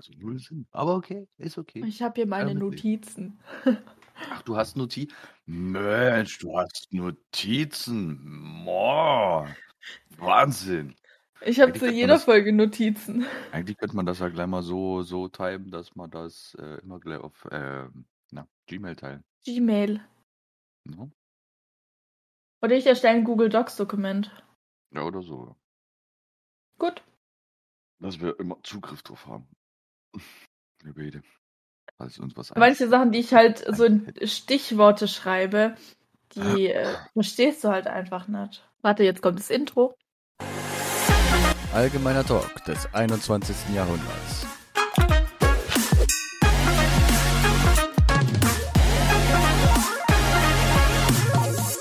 also null Sinn. Aber okay, ist okay. Ich habe hier meine. Notizen. Ach, du hast Notizen? Mensch, du hast Notizen. Moah. Wahnsinn. Ich habe zu jeder das, Folge Notizen. eigentlich könnte man das ja gleich mal so, so timen, dass man das äh, immer gleich auf äh, na, Gmail teilen. Gmail. Ne? Oder ich erstelle ein Google Docs Dokument. Ja, oder so. Gut. Dass wir immer Zugriff drauf haben. Beide. Falls uns was Manche. Sachen, die ich halt so in Stichworte schreibe, die äh, verstehst du halt einfach nicht. Warte, jetzt kommt das Intro. Allgemeiner Talk des 21. Jahrhunderts.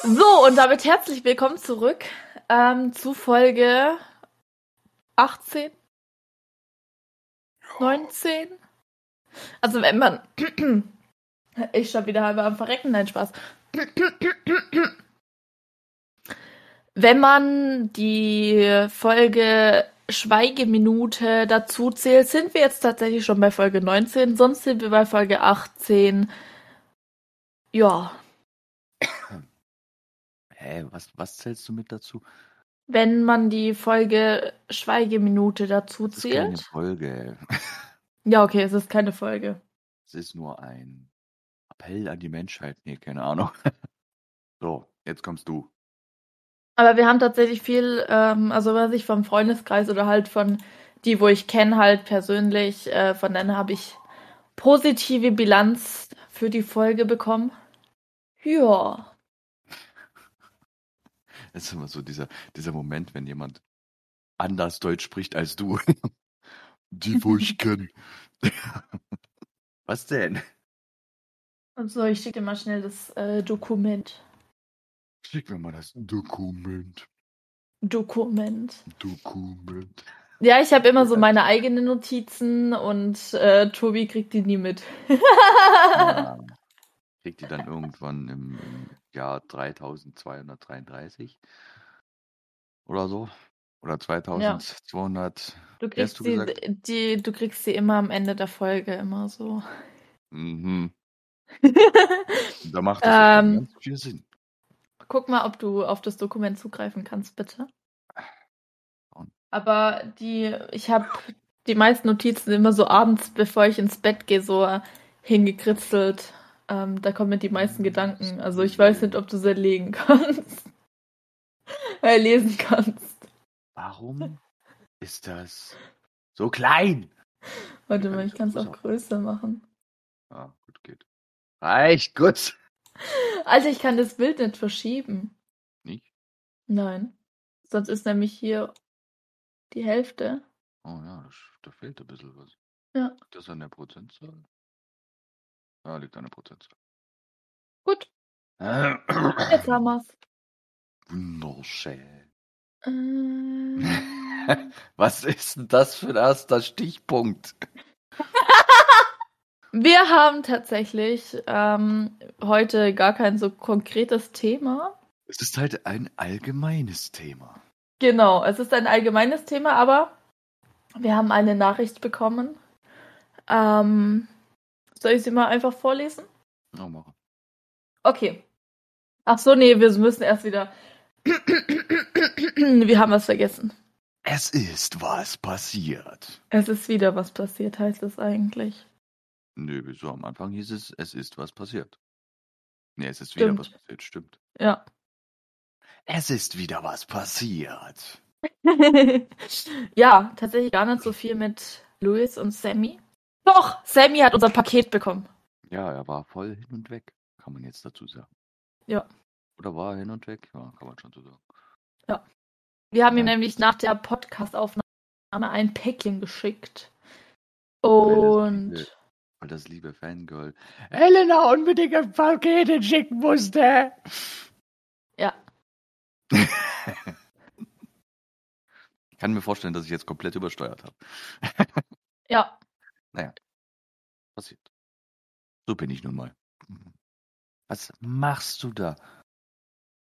So, und damit herzlich willkommen zurück ähm, zu Folge 18, 19. Also wenn man... ich schon wieder halber am Verrecken, nein, Spaß. Wenn man die Folge Schweigeminute dazu zählt, sind wir jetzt tatsächlich schon bei Folge 19, sonst sind wir bei Folge 18. Ja, Hä, was, was zählst du mit dazu? Wenn man die Folge Schweigeminute dazu Das ist keine zählt. Folge. Ja, okay, es ist keine Folge. Es ist nur ein Appell an die Menschheit. Nee, keine Ahnung. So, jetzt kommst du. Aber wir haben tatsächlich viel, ähm, also was ich vom Freundeskreis oder halt von die, wo ich kenne, halt persönlich, äh, von denen habe ich positive Bilanz für die Folge bekommen. Ja. Das ist immer so dieser, dieser Moment, wenn jemand anders Deutsch spricht als du. Die, wo ich kenne. Was denn? Und so, ich schicke dir mal schnell das äh, Dokument. Schick mir mal das Dokument. Dokument. Dokument. Ja, ich habe immer so meine eigenen Notizen und äh, Tobi kriegt die nie mit. Ja. Kriegt die dann irgendwann im, im Jahr 3233 oder so? Oder 2200? Du Wie hast kriegst du sie, gesagt? die, du kriegst sie immer am Ende der Folge, immer so. Mhm. Da macht das ähm, ganz viel Sinn. guck mal, ob du auf das Dokument zugreifen kannst, bitte. Aber die, ich habe die meisten Notizen immer so abends, bevor ich ins Bett gehe, so hingekritzelt. Ähm, da kommen mir die meisten Gedanken. Also ich weiß nicht, ob du sie legen kannst. äh, lesen kannst. Warum ist das so klein? Warte mal, ich kann es auch größer machen. Ah, gut geht. Reicht, gut. Alter, ich kann das Bild nicht verschieben. Nicht? Nein. Sonst ist nämlich hier die Hälfte. Oh ja, das, da fehlt ein bisschen was. Ja. Liegt das an der Prozentzahl? Ja, liegt der Prozentzahl. Gut, jetzt haben wir's. Wunderschön. Ähm, Was ist denn das für ein erster Stichpunkt? wir haben tatsächlich ähm, heute gar kein so konkretes Thema. Es ist halt ein allgemeines Thema. Genau, es ist ein allgemeines Thema, aber wir haben eine Nachricht bekommen. Ähm, soll ich sie mal einfach vorlesen? Ja, machen. Okay. Ach so, nee, wir müssen erst wieder. wir haben was vergessen. Es ist was passiert. Es ist wieder was passiert, heißt es eigentlich. Nö, wieso? Am Anfang hieß es, es ist was passiert. Nee, es ist wieder Stimmt. was passiert, stimmt. Ja. Es ist wieder was passiert. ja, tatsächlich gar nicht so viel mit Louis und Sammy. Doch, Sammy hat unser Paket bekommen. Ja, er war voll hin und weg, kann man jetzt dazu sagen. Ja. Oder war er hin und weg? Ja, kann man schon so sagen. Wir haben ihm Ja. nämlich nach der Podcast-Aufnahme ein Päckchen geschickt. Weil das Und liebe, weil das liebe Fangirl Elena unbedingt ein Paket schicken musste. ja, Ich kann mir vorstellen, dass ich jetzt komplett übersteuert habe. ja. Passiert. So bin ich nun mal. Was machst du da?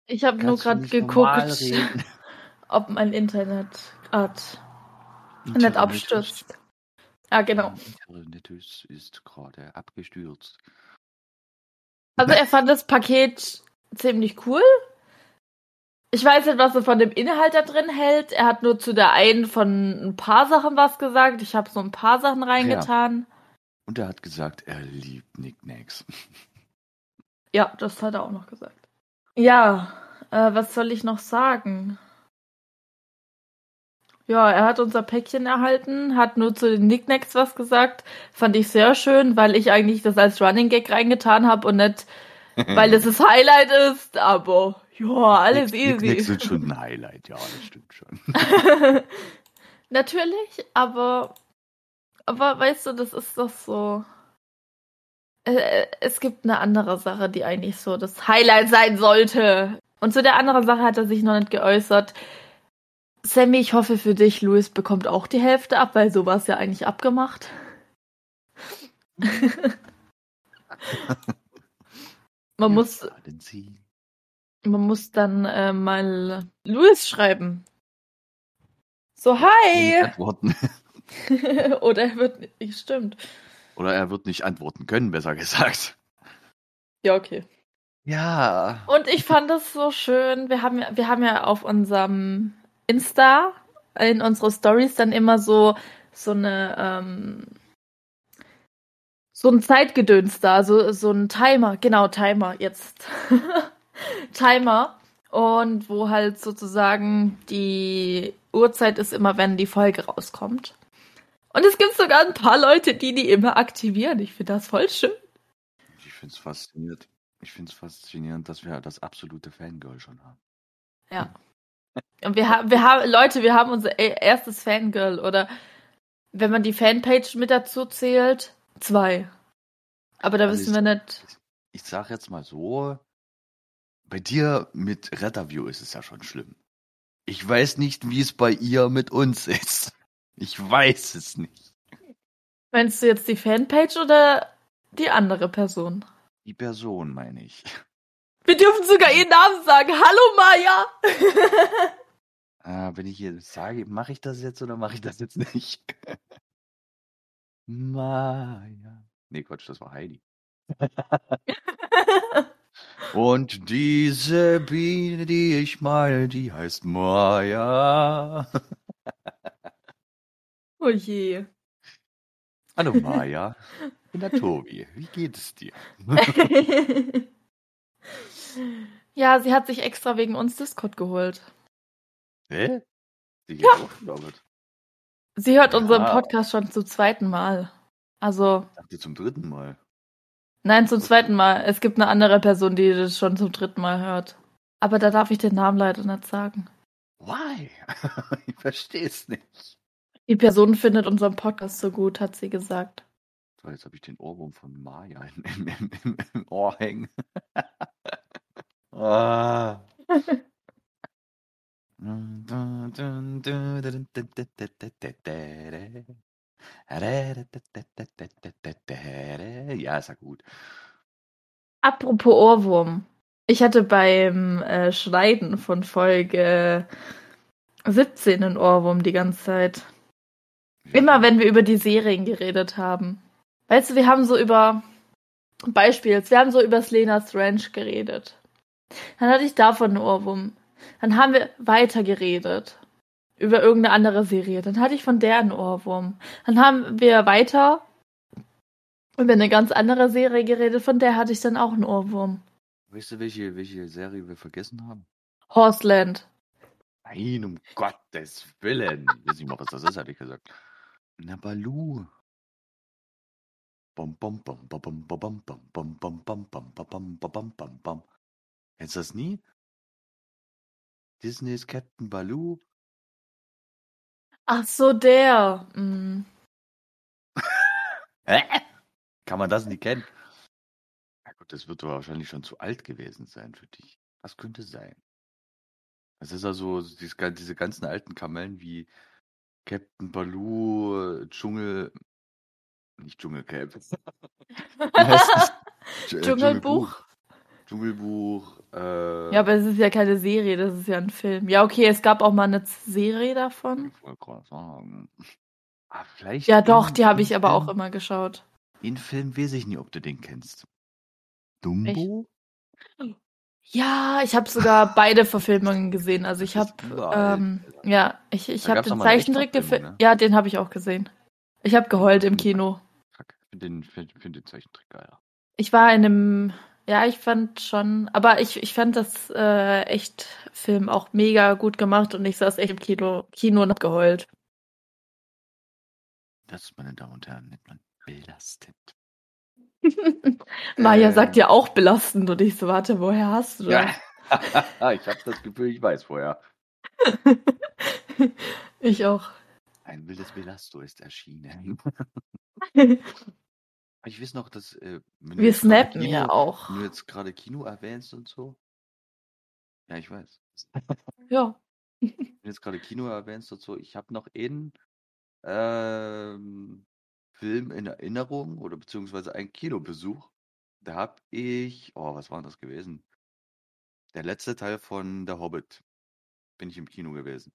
Ich habe nur gerade geguckt, ob mein Internet Internet nicht abstürzt. Ah, genau. Internet ist gerade abgestürzt. Also er fand das Paket ziemlich cool. Ich weiß nicht, was er von dem Inhalt da drin hält. Er hat nur zu der einen von ein paar Sachen was gesagt. Ich habe so ein paar Sachen reingetan. Und er hat gesagt, er liebt Knickknacks. Ja, das hat er auch noch gesagt. Ja, äh, was soll ich noch sagen? Ja, er hat unser Päckchen erhalten, hat nur zu den Knickknacks was gesagt. Fand ich sehr schön, weil ich eigentlich das als Running Gag reingetan habe und nicht, weil es das Highlight ist. Aber ja, alles Knick- easy. Knickknacks sind schon ein Highlight, ja, das stimmt schon. Natürlich, aber, aber weißt du, das ist doch so. Äh, Es gibt eine andere Sache, die eigentlich so das Highlight sein sollte. Und zu der anderen Sache hat er sich noch nicht geäußert. Sammy, ich hoffe für dich, Louis bekommt auch die Hälfte ab, weil so war es ja eigentlich abgemacht. man, muss, Laden Sie. Man muss dann äh, mal Louis schreiben. So, hi! antworten. Oder er wird nicht, stimmt. Oder er wird nicht antworten können, besser gesagt. Ja, okay. Ja. Und ich fand es so schön. Wir haben ja, wir haben ja auf unserem Insta in unsere Stories dann immer so so eine ähm, so ein Zeitgedöns da, so so ein Timer, genau Timer jetzt Timer und wo halt sozusagen die Uhrzeit ist immer, wenn die Folge rauskommt. Und es gibt sogar ein paar Leute, die die immer aktivieren. Ich finde das voll schön. Ich finde es faszinierend. Ich finde es faszinierend, dass wir das absolute Fangirl schon haben. Ja. Und wir haben, wir haben, Leute, wir haben unser e- erstes Fangirl oder wenn man die Fanpage mit dazu zählt, zwei. Aber da Also wissen ich- wir nicht. Ich sag jetzt mal so, bei dir mit Retterview ist es ja schon schlimm. Ich weiß nicht, wie es bei ihr mit uns ist. Ich weiß es nicht. Meinst du jetzt die Fanpage oder die andere Person? Die Person meine ich. Wir dürfen sogar ihren Namen sagen. Hallo Maya! Äh, wenn ich hier sage, mache ich das jetzt oder mache ich das jetzt nicht? Maya. Nee, Quatsch, das war Heidi. Und diese Biene, die ich meine, die heißt Maya. oh je. Hallo Maya. Ich bin der Tobi. Wie geht es dir? ja, sie hat sich extra wegen uns Discord geholt. Hä? Sie geht Ja. auch damit. Sie hört unseren Ja. Podcast schon zum zweiten Mal. Also, Ich dachte zum dritten Mal. Nein, zum zweiten Mal. Es gibt eine andere Person, die das schon zum dritten Mal hört. Aber da darf ich den Namen leider nicht sagen. Why? ich verstehe es nicht. Die Person findet unseren Podcast so gut, hat sie gesagt. So, jetzt habe ich den Ohrwurm von Maya im, im, im, im, Ohr hängen. ah. Ja, ist ja gut. Apropos Ohrwurm. Ich hatte beim Schneiden von Folge 17 einen Ohrwurm die ganze Zeit. Immer wenn wir über die Serien geredet haben. Weißt du, wir haben so über Beispiels, wir haben so über Lena's Ranch geredet. Dann hatte ich davon einen Ohrwurm. Dann haben wir weiter geredet. Über irgendeine andere Serie. Dann hatte ich von der einen Ohrwurm. Dann haben wir weiter über eine ganz andere Serie geredet. Von der hatte ich dann auch einen Ohrwurm. Weißt du, welche, welche Serie wir vergessen haben? Horseland. Nein, um Gottes Willen. Ich weiß nicht mal, was das ist, ehrlich gesagt. Na, Balu. Bom, bom, bom, bom, bom, bom, bom, bom, bom, bom, bom, bom, bom, bom, bom, bom, bom. Kennst du das nie? Disney's Captain Baloo. Ach so, der. Hm. Hä? Kann man das nicht kennen? Na gut, das wird doch wahrscheinlich schon zu alt gewesen sein für dich. Was könnte sein? Das ist also diese ganzen alten Kamellen wie Captain Baloo, Dschungel, nicht Dschungelcamp. Äh, Dschungelbuch? Dschungelbuch. Äh, Ja, aber es ist ja keine Serie, das ist ja ein Film. Ja, okay, es gab auch mal eine Serie davon. Ich wollte gerade sagen. Ah, vielleicht Ja, doch, die habe ich aber auch immer geschaut. In Film weiß ich nicht, ob du den kennst. Dumbo? Ja, ich habe sogar beide Verfilmungen gesehen. Also ich habe, ähm, ja, ich, ich habe den Zeichentrick ne? Ja, den habe ich auch gesehen. Ich habe geheult im Kino. Fuck, ich finde den, find, find den Zeichentrick geiler. Ich war in einem, ja, ich fand schon, aber ich, ich fand das äh, echt Film auch mega gut gemacht und ich saß echt im Kino, Kino und hab geheult. Das, meine Damen und Herren, nennt man belastend. Maya Ähm. sagt ja auch belastend und ich so, warte, woher hast du das? Ja. ich habe das Gefühl, ich weiß vorher. ich auch. Ein wildes Belasto ist erschienen. Ich weiß noch, dass äh, Wir snappen Kino, ja auch. Wenn du jetzt gerade Kino erwähnst und so. Ja, ich weiß. Ja. Wenn du jetzt gerade Kino erwähnst und so, ich habe noch einen ähm, Film in Erinnerung oder beziehungsweise einen Kinobesuch. Da habe ich, oh, was war denn das gewesen? Der letzte Teil von Der Hobbit. Bin ich im Kino gewesen.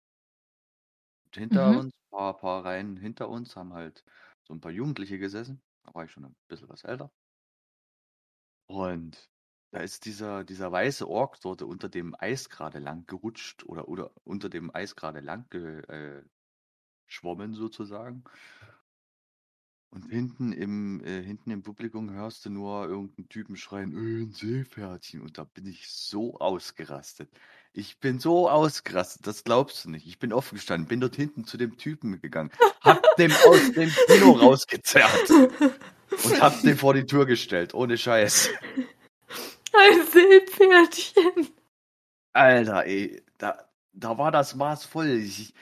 Und hinter Mhm. uns, paar, paar Reihen hinter uns, haben halt so ein paar Jugendliche gesessen. Da war ich schon ein bisschen was älter. Und da ist dieser, dieser weiße Ork dort unter dem Eis gerade lang gerutscht oder, oder unter dem Eis gerade lang äh, schwommen sozusagen. Und hinten im, äh, hinten im Publikum hörst du nur irgendeinen Typen schreien, äh, ein Seepferdchen. Und da bin ich so ausgerastet. Ich bin so ausgerastet, das glaubst du nicht. Ich bin aufgestanden, bin dort hinten zu dem Typen gegangen, hab dem aus dem Kino rausgezerrt und hab den vor die Tür gestellt, ohne Scheiß. Ein Seepferdchen. Alter, ey, da, da war das Maß voll. Ich,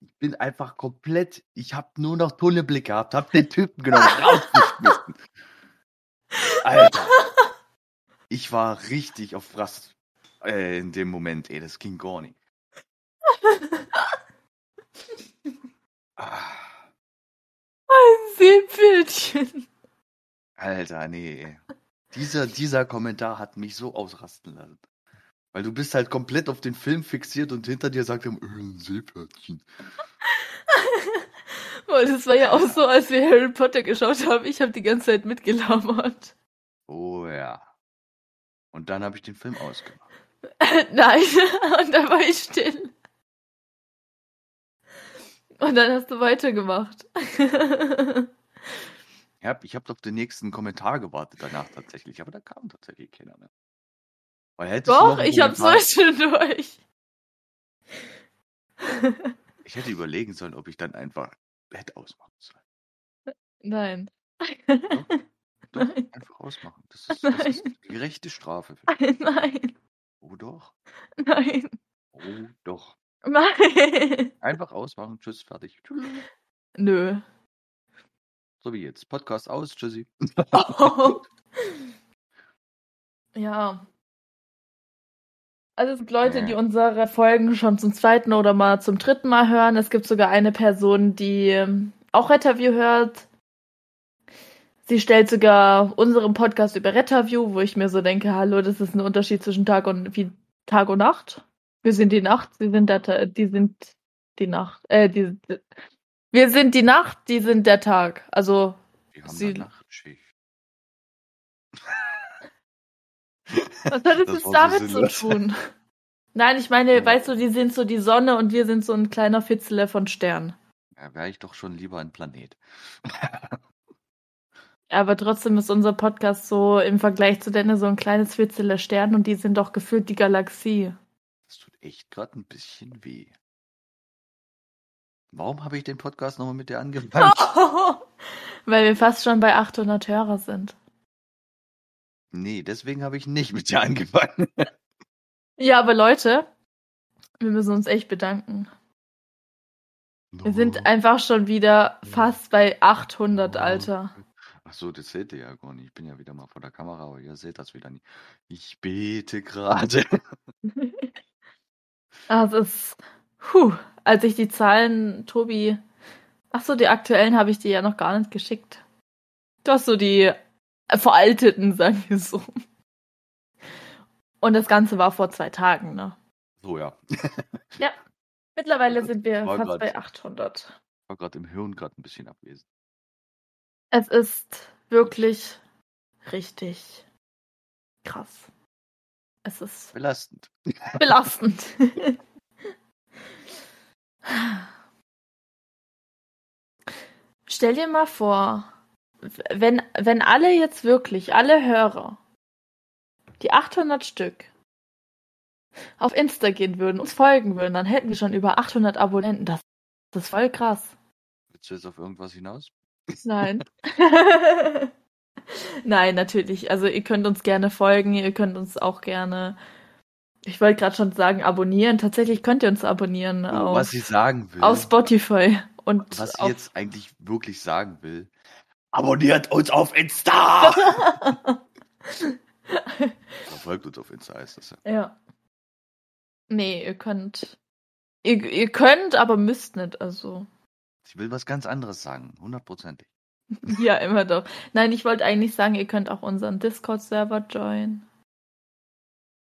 ich bin einfach komplett, ich hab nur noch Tunnelblick gehabt, hab den Typen genommen, rausgeschmissen. Alter. Ich war richtig auf Rast äh, in dem Moment, ey, das ging gar nicht. Ah, Ein Seepferdchen. Alter, nee. ey. Dieser, dieser Kommentar hat mich so ausrasten lassen. Weil du bist halt komplett auf den Film fixiert und hinter dir sagt er, äh, ein Seepferdchen. Weil das war ja auch so, als wir Harry Potter geschaut haben. Ich habe die ganze Zeit mitgelabert. Oh ja. Und dann habe ich den Film ausgemacht. Nein, und dann war ich still. Und dann hast du weitergemacht. Ich habe ich hab auf den nächsten Kommentar gewartet danach tatsächlich, aber da kam tatsächlich keiner mehr. Weil Doch, ich hab's Kommentar- zwischendurch. Ich hätte überlegen sollen, ob ich dann einfach Bett ausmachen soll. Nein. Doch, Nein. einfach ausmachen. Das ist, das ist gerechte Strafe. Nein. Oh doch. Nein. Oh doch. Nein. Einfach ausmachen. Tschüss, fertig. Tschüss. Nö. So wie jetzt. Podcast aus. Tschüssi. Ja. Also es gibt Leute, die unsere Folgen schon zum zweiten oder mal zum dritten Mal hören. Es gibt sogar eine Person, die ähm, auch Retterview hört. Sie stellt sogar unseren Podcast über Retterview, wo ich mir so denke, hallo, das ist ein Unterschied zwischen Tag und wie Tag und Nacht. Wir sind die Nacht, sie sind der die sind die Nacht. Äh, die, wir sind die Nacht, die sind der Tag. Also Wir haben Sie- Nachtschicht. Was hat es damit zu tun? Nein, ich meine, Ja. weißt du, die sind so die Sonne und wir sind so ein kleiner Fitzele von Stern. Ja, wäre ich doch schon lieber ein Planet. Aber trotzdem ist unser Podcast so im Vergleich zu denen so ein kleines Fitzele Stern und die sind doch gefühlt die Galaxie. Das tut echt gerade ein bisschen weh. Warum habe ich den Podcast nochmal mit dir angefangen? Weil wir fast schon bei 800 Hörer sind. Nee, deswegen habe ich nicht mit dir angefangen. Ja, aber Leute, wir müssen uns echt bedanken. Wir sind einfach schon wieder fast bei 800, Alter. Ach so, das seht ihr ja gar nicht. Ich bin ja wieder mal vor der Kamera, aber ihr seht das wieder nicht. Ich bete gerade. Ah, es ist, puh, als ich die Zahlen, Tobi, ach so, die aktuellen habe ich dir ja noch gar nicht geschickt. Du hast so die veralteten, sagen wir so. Und das Ganze war vor zwei Tagen, ne? So, ja. Mittlerweile sind wir fast bei 800. war gerade im Hirn gerade ein bisschen abwesend. Es ist wirklich richtig krass. Es ist Belastend. belastend. Stell dir mal vor, wenn, wenn alle jetzt wirklich, alle Hörer, die 800 Stück, auf Insta gehen würden, uns folgen würden, dann hätten wir schon über 800 Abonnenten. Das, das ist voll krass. Willst du jetzt auf irgendwas hinaus? Nein. Nein, natürlich. Also ihr könnt uns gerne folgen, ihr könnt uns auch gerne, ich wollte gerade schon sagen, abonnieren. Tatsächlich könnt ihr uns abonnieren Oh, auf, was ich sagen will. auf Spotify und was ich auf, jetzt eigentlich wirklich sagen will. Abonniert uns auf Insta! Verfolgt uns auf Insta, heißt das ja. ja. Nee, ihr könnt. Ihr, ihr könnt, aber müsst nicht. Also. Ich will was ganz anderes sagen, hundertprozentig. Ja, immer doch. Nein, ich wollte eigentlich sagen, ihr könnt auch unseren Discord-Server joinen.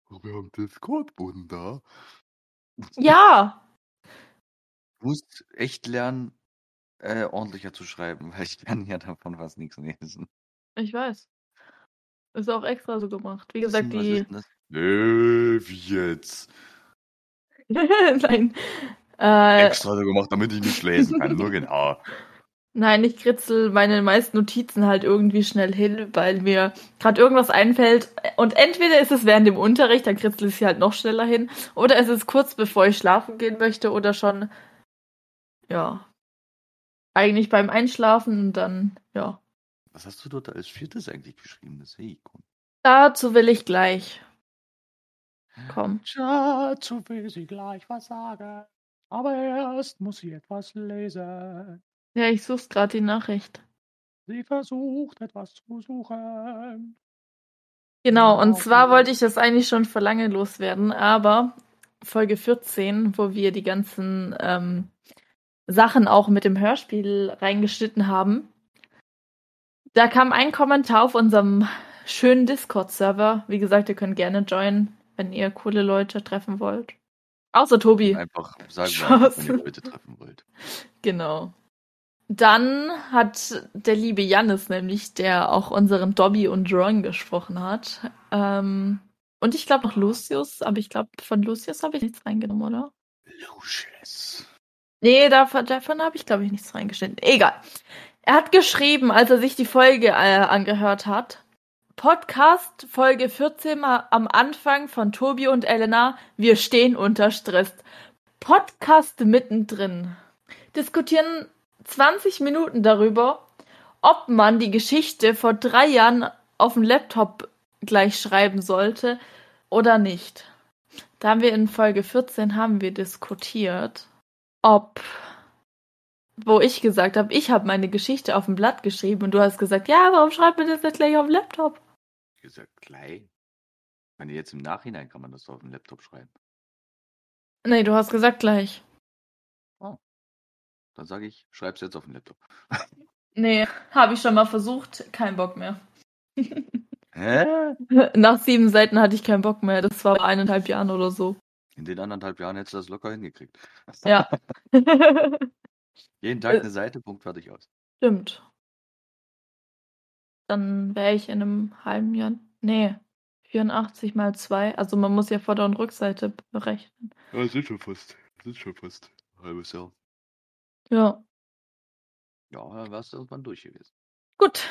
Wir haben Discord-Boden da. Ja! Du musst echt lernen, äh, ordentlicher zu schreiben, weil ich kann ja davon fast nichts lesen. Ich weiß. Ist auch extra so gemacht. Wie gesagt, denn- was die. ist denn das? Wie jetzt? Nein. Äh, Extra so gemacht, damit ich nicht lesen kann, nur genau. nein, ich kritzel meine meisten Notizen halt irgendwie schnell hin, weil mir gerade irgendwas einfällt. Und entweder ist es während dem Unterricht, dann kritzel ich sie halt noch schneller hin, oder es ist kurz bevor ich schlafen gehen möchte oder schon, ja, eigentlich beim Einschlafen und dann, ja. Was hast du dort als viertes eigentlich geschrieben? Das sehe ich. Dazu will ich gleich kommen. Dazu will sie gleich was sagen. Aber erst muss sie etwas lesen. Ja, ich such's gerade die Nachricht. Sie versucht etwas zu suchen. Genau, und Genau, zwar genau. wollte ich das eigentlich schon vor lange loswerden, aber Folge 14, wo wir die ganzen ähm, Sachen auch mit dem Hörspiel reingeschnitten haben, da kam ein Kommentar auf unserem schönen Discord-Server. Wie gesagt, ihr könnt gerne joinen, wenn ihr coole Leute treffen wollt. Außer Tobi. Einfach sagen Spaß. wenn ihr Leute treffen wollt. Genau. Dann hat der liebe Jannis nämlich, der auch unseren Dobby und Ron gesprochen hat. Ähm, und ich glaube noch Lucius, aber ich glaube, von Lucius habe ich nichts reingenommen, oder? Lucius. Nee, davon, davon habe ich, glaube ich, nichts reingeschnitten. Egal. Er hat geschrieben, als er sich die Folge äh, angehört hat. Podcast Folge 14 mal am Anfang von Tobi und Elena. Wir stehen unter Stress. Podcast mittendrin. Diskutieren 20 Minuten darüber, ob man die Geschichte vor drei Jahren auf dem Laptop gleich schreiben sollte oder nicht. Da haben wir in Folge 14 haben wir diskutiert, ob wo ich gesagt habe, ich habe meine Geschichte auf dem Blatt geschrieben und du hast gesagt, ja, warum schreibt man das nicht gleich auf dem Laptop? Gesagt, gleich. Ich meine, jetzt im Nachhinein kann man das auf dem Laptop schreiben. Nee, du hast gesagt gleich. Dann sage ich, schreib's jetzt auf dem Laptop. Nee, habe ich schon mal versucht, kein Bock mehr. Hä? Nach sieben Seiten hatte ich keinen Bock mehr. Das war vor eineinhalb Jahren oder so. In den anderthalb Jahren hättest du das locker hingekriegt. Ja. Jeden Tag Äh. eine Seite, Punkt, fertig aus. Stimmt. Dann wäre ich in einem halben Jahr. Nee, 84 mal 2. Also man muss ja Vorder- und Rückseite berechnen. Ja, das sind schon fast. Das sind schon fast. ein Halbes Jahr. Ja. Ja, dann wärst du irgendwann durch gewesen. Gut.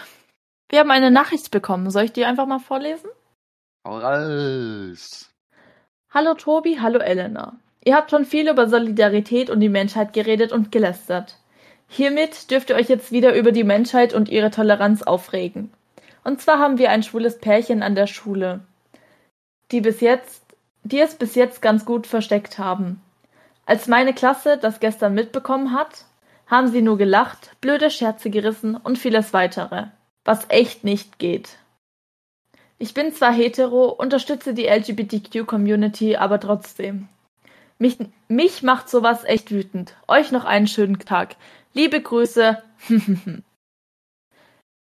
Wir haben eine Nachricht bekommen. Soll ich die einfach mal vorlesen? Hau raus! Hallo Tobi, hallo Elena. Ihr habt schon viel über Solidarität und die Menschheit geredet und gelästert. Hiermit dürft ihr euch jetzt wieder über die Menschheit und ihre Toleranz aufregen. Und zwar haben wir ein schwules Pärchen an der Schule, die bis jetzt, die es bis jetzt ganz gut versteckt haben. Als meine Klasse das gestern mitbekommen hat, haben sie nur gelacht, blöde Scherze gerissen und vieles weitere, was echt nicht geht. Ich bin zwar hetero, unterstütze die LGBTQ-Community, aber trotzdem. Mich, mich macht sowas echt wütend. Euch noch einen schönen Tag. Liebe Grüße.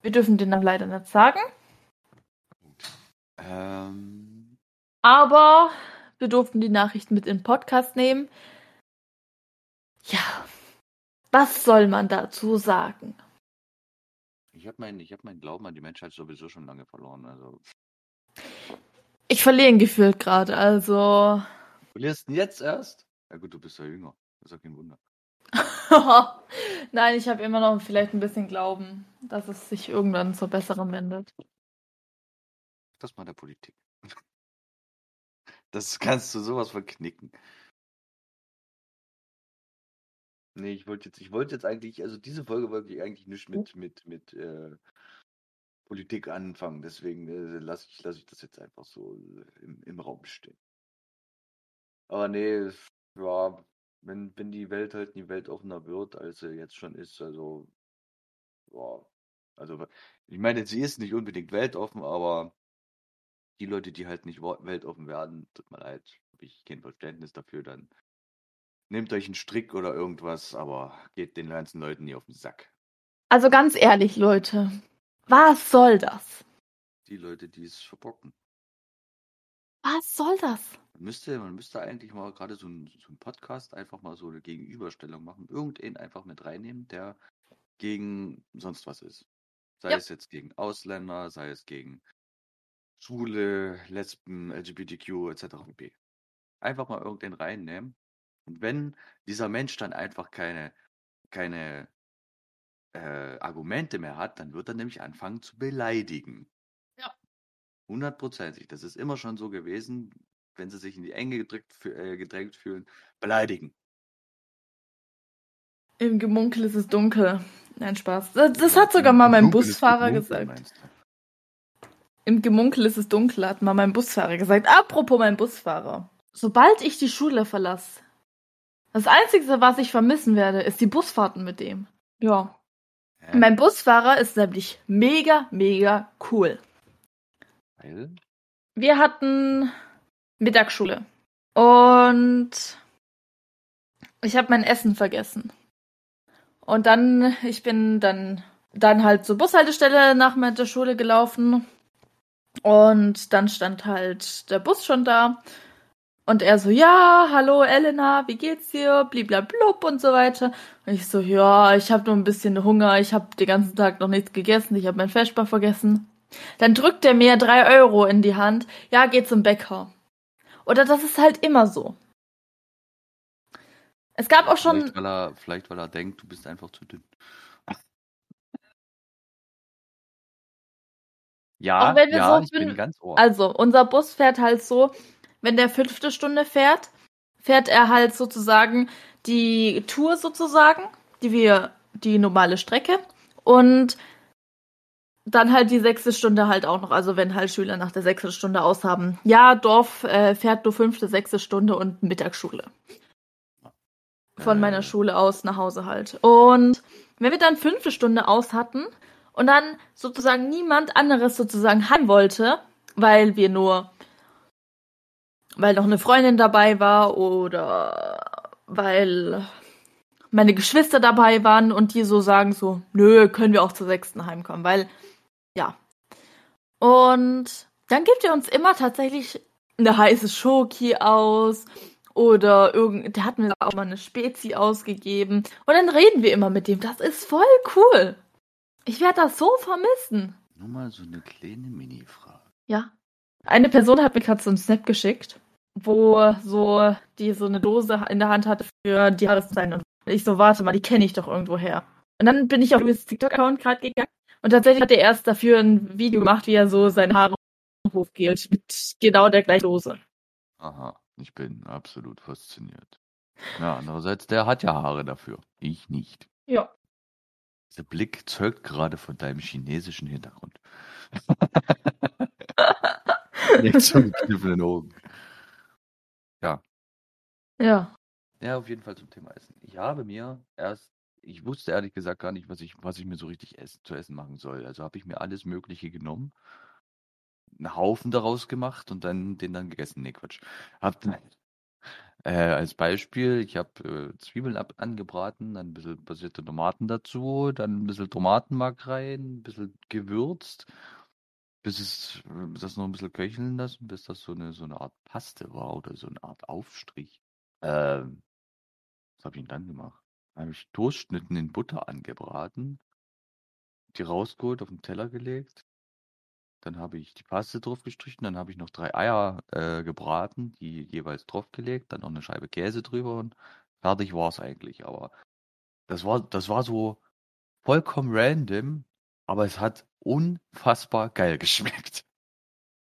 Wir dürfen den Namen leider nicht sagen, Ähm, aber wir durften die Nachricht mit in den Podcast nehmen. Ja, Was soll man dazu sagen? Ich habe meinen hab mein Glauben an die Menschheit sowieso schon lange verloren. Also, Ich verliere ihn gefühlt gerade, also. verlierst du ihn jetzt erst? Ja gut, du bist ja jünger. Das ist ja kein Wunder. Nein, ich habe immer noch vielleicht ein bisschen Glauben, dass es sich irgendwann zur Besseren wendet. Das mal der Politik. Das kannst du sowas verknicken. Nee, ich wollte jetzt, ich wollte jetzt eigentlich, also diese Folge wollte ich eigentlich nicht mit, mit, mit äh, Politik anfangen. Deswegen äh, lasse ich, lass ich das jetzt einfach so äh, im, im Raum stehen. Aber nee, ja, wenn, wenn die Welt halt nie weltoffener wird, als sie jetzt schon ist, also, ja, also, ich meine, sie ist nicht unbedingt weltoffen, aber die Leute, die halt nicht weltoffen werden, tut mir leid, habe ich kein Verständnis dafür, dann nehmt euch einen Strick oder irgendwas, aber geht den ganzen Leuten nie auf den Sack. Also ganz ehrlich, Leute, was soll das? Die Leute, die es verbocken. Was soll das? Man müsste, man müsste eigentlich mal gerade so ein, so Podcast einfach mal so eine Gegenüberstellung machen. Irgendeinen einfach mit reinnehmen, der gegen sonst was ist. Sei Ja. es jetzt gegen Ausländer, sei es gegen Schwule, Lesben, LGBTQ etc. pp. Einfach mal irgendeinen reinnehmen. Und wenn dieser Mensch dann einfach keine, keine äh, Argumente mehr hat, dann wird er nämlich anfangen zu beleidigen. Ja. Hundertprozentig. Das ist immer schon so gewesen, wenn sie sich in die Enge gedrückt, äh, gedrängt fühlen, beleidigen. Im Gemunkel ist es dunkel. Nein, Spaß. Das, das hat sogar mal mein Dunkel Busfahrer gesagt. Im Gemunkel ist es dunkel, hat mal mein Busfahrer gesagt. Apropos mein Busfahrer. Sobald ich die Schule verlasse, das Einzige, was ich vermissen werde, ist die Busfahrten mit dem. Ja. Hä? Mein Busfahrer ist nämlich mega, mega cool. Weil? Wir hatten Mittagsschule. Und ich habe mein Essen vergessen. Und dann, ich bin dann, dann halt zur Bushaltestelle nach der Schule gelaufen. Und dann stand halt der Bus schon da. Und er so, ja, hallo Elena, wie geht's dir? Bliblablub und so weiter. Und ich so, ja, ich habe nur ein bisschen Hunger, ich habe den ganzen Tag noch nichts gegessen, ich habe mein Feschbar vergessen. Dann drückt er mir drei Euro in die Hand. Ja, geh zum Bäcker. Oder das ist halt immer so. Es gab auch schon. Vielleicht weil, er, vielleicht, weil er denkt, du bist einfach zu dünn. Ja, ja, so ich bin ganz ohr. Also, unser Bus fährt halt so, wenn der fünfte Stunde fährt, fährt er halt sozusagen die Tour sozusagen, die wir, die normale Strecke. Und dann halt die sechste Stunde halt auch noch, also wenn halt Schüler nach der sechsten Stunde aushaben. Ja, Dorf äh, fährt nur fünfte, sechste Stunde und Mittagsschule. Von meiner Äh. Schule aus nach Hause halt. Und wenn wir dann fünfte Stunde aus hatten und dann sozusagen niemand anderes sozusagen heim wollte, weil wir nur, weil noch eine Freundin dabei war oder weil meine Geschwister dabei waren und die so sagen so, nö, können wir auch zur sechsten heimkommen, weil, ja. Und dann gibt er uns immer tatsächlich eine heiße Schoki aus oder irgend, der hat mir auch mal eine Spezi ausgegeben und dann reden wir immer mit dem. Das ist voll cool. Ich werde das so vermissen. Nur mal so eine kleine Mini-Frage. Ja. Eine Person hat mir gerade so einen Snap geschickt, wo so die so eine Dose in der Hand hatte für die Jahreszeiten. Und ich so, warte mal, die kenne ich doch irgendwo her. Und dann bin ich auf das TikTok-Account gerade gegangen und tatsächlich hat er erst dafür ein Video gemacht, wie er so seine Haare hochgelt mit genau der gleichen Dose. Aha, ich bin absolut fasziniert. Ja, andererseits, der hat ja Haare dafür. Ich nicht. Ja. Der Blick zeugt gerade von deinem chinesischen Hintergrund. Nicht zum kniffenden Augen. Ja. Ja, auf jeden Fall zum Thema Essen. Ich habe mir erst, ich wusste ehrlich gesagt gar nicht, was ich, was ich mir so richtig essen, zu essen machen soll. Also habe ich mir alles Mögliche genommen, einen Haufen daraus gemacht und dann den dann gegessen. Nee, Quatsch. Hab dann, äh, als Beispiel, ich habe äh, Zwiebeln ab, angebraten, dann ein bisschen basierte Tomaten dazu, dann ein bisschen Tomatenmark rein, ein bisschen gewürzt, bis es das noch ein bisschen köcheln lassen, bis das so eine, so eine Art Paste war oder so eine Art Aufstrich. Ähm, was habe ich denn dann gemacht? Habe ich Toastschnitten in Butter angebraten, die rausgeholt, auf den Teller gelegt. Dann habe ich die Paste drauf gestrichen, dann habe ich noch drei Eier äh, gebraten, die jeweils draufgelegt, dann noch eine Scheibe Käse drüber und fertig war es eigentlich. Aber das war, das war so vollkommen random, aber es hat unfassbar geil geschmeckt.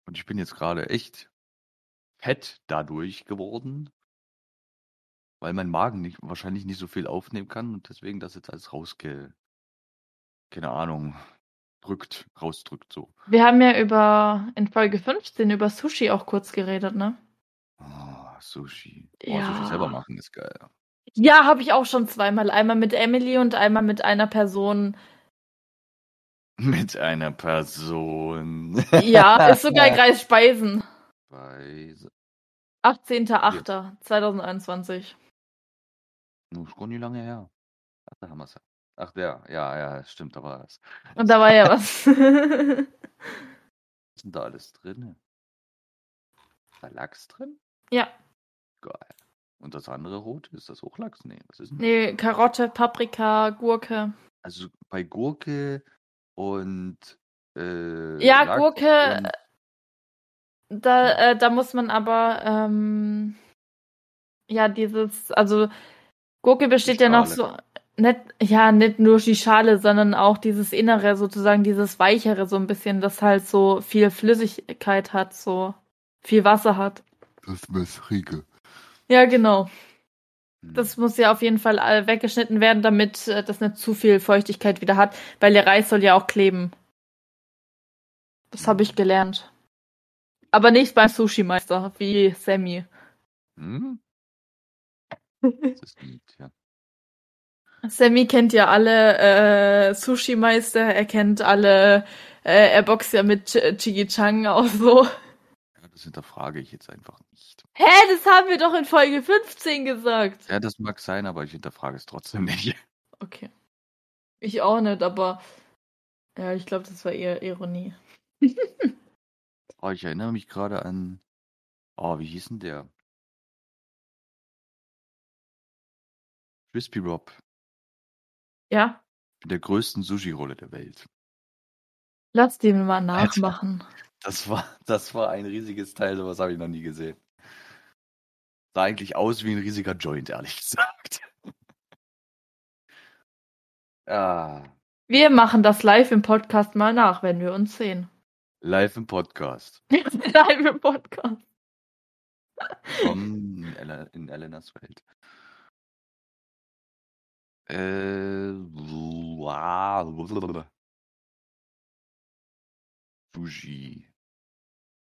Und ich bin jetzt gerade echt fett dadurch geworden, weil mein Magen nicht, wahrscheinlich nicht so viel aufnehmen kann und deswegen das jetzt alles rausge, keine Ahnung, drückt, rausdrückt so. Wir haben ja über in Folge 15 über Sushi auch kurz geredet, ne? Oh, Sushi. Oh, ja. Sushi selber machen ist geil. Ja, habe ich auch schon zweimal. Einmal mit Emily und einmal mit einer Person. Mit einer Person. Ja, ist sogar in Kreis Speisen. Speise. 18.08.2021. Nur schon nie lange her. Ach, da haben wir es. Ach, der. Ja, ja, stimmt, da war das. Und da war ja was. Was ist denn da alles drin? Ist da Lachs drin? ja. Geil. Und das andere Rot, ist das auch Lachs? Nee, was ist denn? Nee, Karotte, Paprika, Gurke. Also bei Gurke und äh, Ja, Lachs Gurke, und, Da, äh, da muss man aber, ähm, ja, dieses, also Gurke besteht ja noch so, nicht, ja, nicht nur die Schale, sondern auch dieses Innere, sozusagen dieses Weichere, so ein bisschen, das halt so viel Flüssigkeit hat, so viel Wasser hat. das Messrige. Ja, genau. Hm. Das muss ja auf jeden Fall all weggeschnitten werden, damit äh, das nicht zu viel Feuchtigkeit wieder hat, weil der Reis soll ja auch kleben. Das habe ich gelernt. Aber nicht beim Sushi-Meister, wie Sammy. Hm? Das ist lieb, ja. Sammy kennt ja alle äh, Sushi-Meister, er kennt alle, äh, er boxt ja mit Ch Chigi Chang auch so. ja. Das hinterfrage ich jetzt einfach nicht. Hä, das haben wir doch in Folge 15 gesagt. Ja, das mag sein, aber ich hinterfrage es trotzdem nicht. Okay. Ich auch nicht, aber ja, ich glaube, das war eher Ironie. Oh, ich erinnere mich gerade an. Oh, wie hieß denn der? Crispy Rob. Ja, Mit der größten Sushi-Rolle der Welt. lass den mal nachmachen. Das war, das war ein riesiges Teil, sowas habe ich noch nie gesehen. Sah eigentlich aus wie ein riesiger Joint, ehrlich gesagt. ja, Wir machen das live im Podcast mal nach, wenn wir uns sehen. live im Podcast. live im Podcast. Willkommen in, Ella, in Elenas Welt. Äh. Sushi.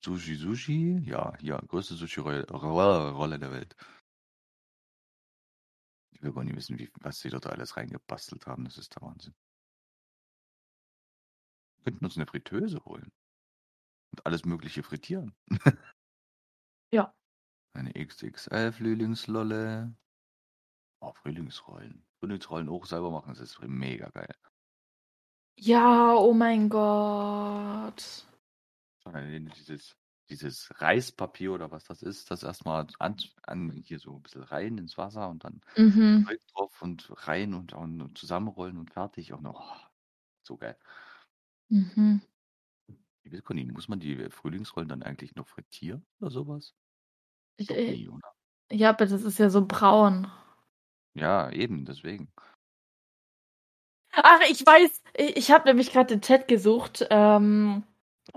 Sushi, Sushi? Ja, ja, größte Sushi-Rolle Rolle der Welt. Ich will gar nicht wissen, wie, was sie dort alles reingebastelt haben. Das ist der Wahnsinn. Wir könnten uns eine Fritteuse holen. Und alles Mögliche frittieren. Ja. Eine XXL Frühlingslolle. Oh, Frühlingsrollen. Frühlingsrollen auch selber machen, das ist mega geil. Ja, oh mein Gott. Dieses, dieses Reispapier oder was das ist, das erstmal an, an, hier so ein bisschen rein ins Wasser und dann Mhm. Drauf und rein und, und zusammenrollen und fertig. Und oh, so geil. Mhm. Ich weiß gar nicht, muss man die Frühlingsrollen dann eigentlich noch frittieren oder sowas? Ich, Doch äh, nie, oder? ja, aber das ist ja so braun. Ja, eben, deswegen. Ach, ich weiß, ich, habe nämlich gerade den Chat gesucht, ähm,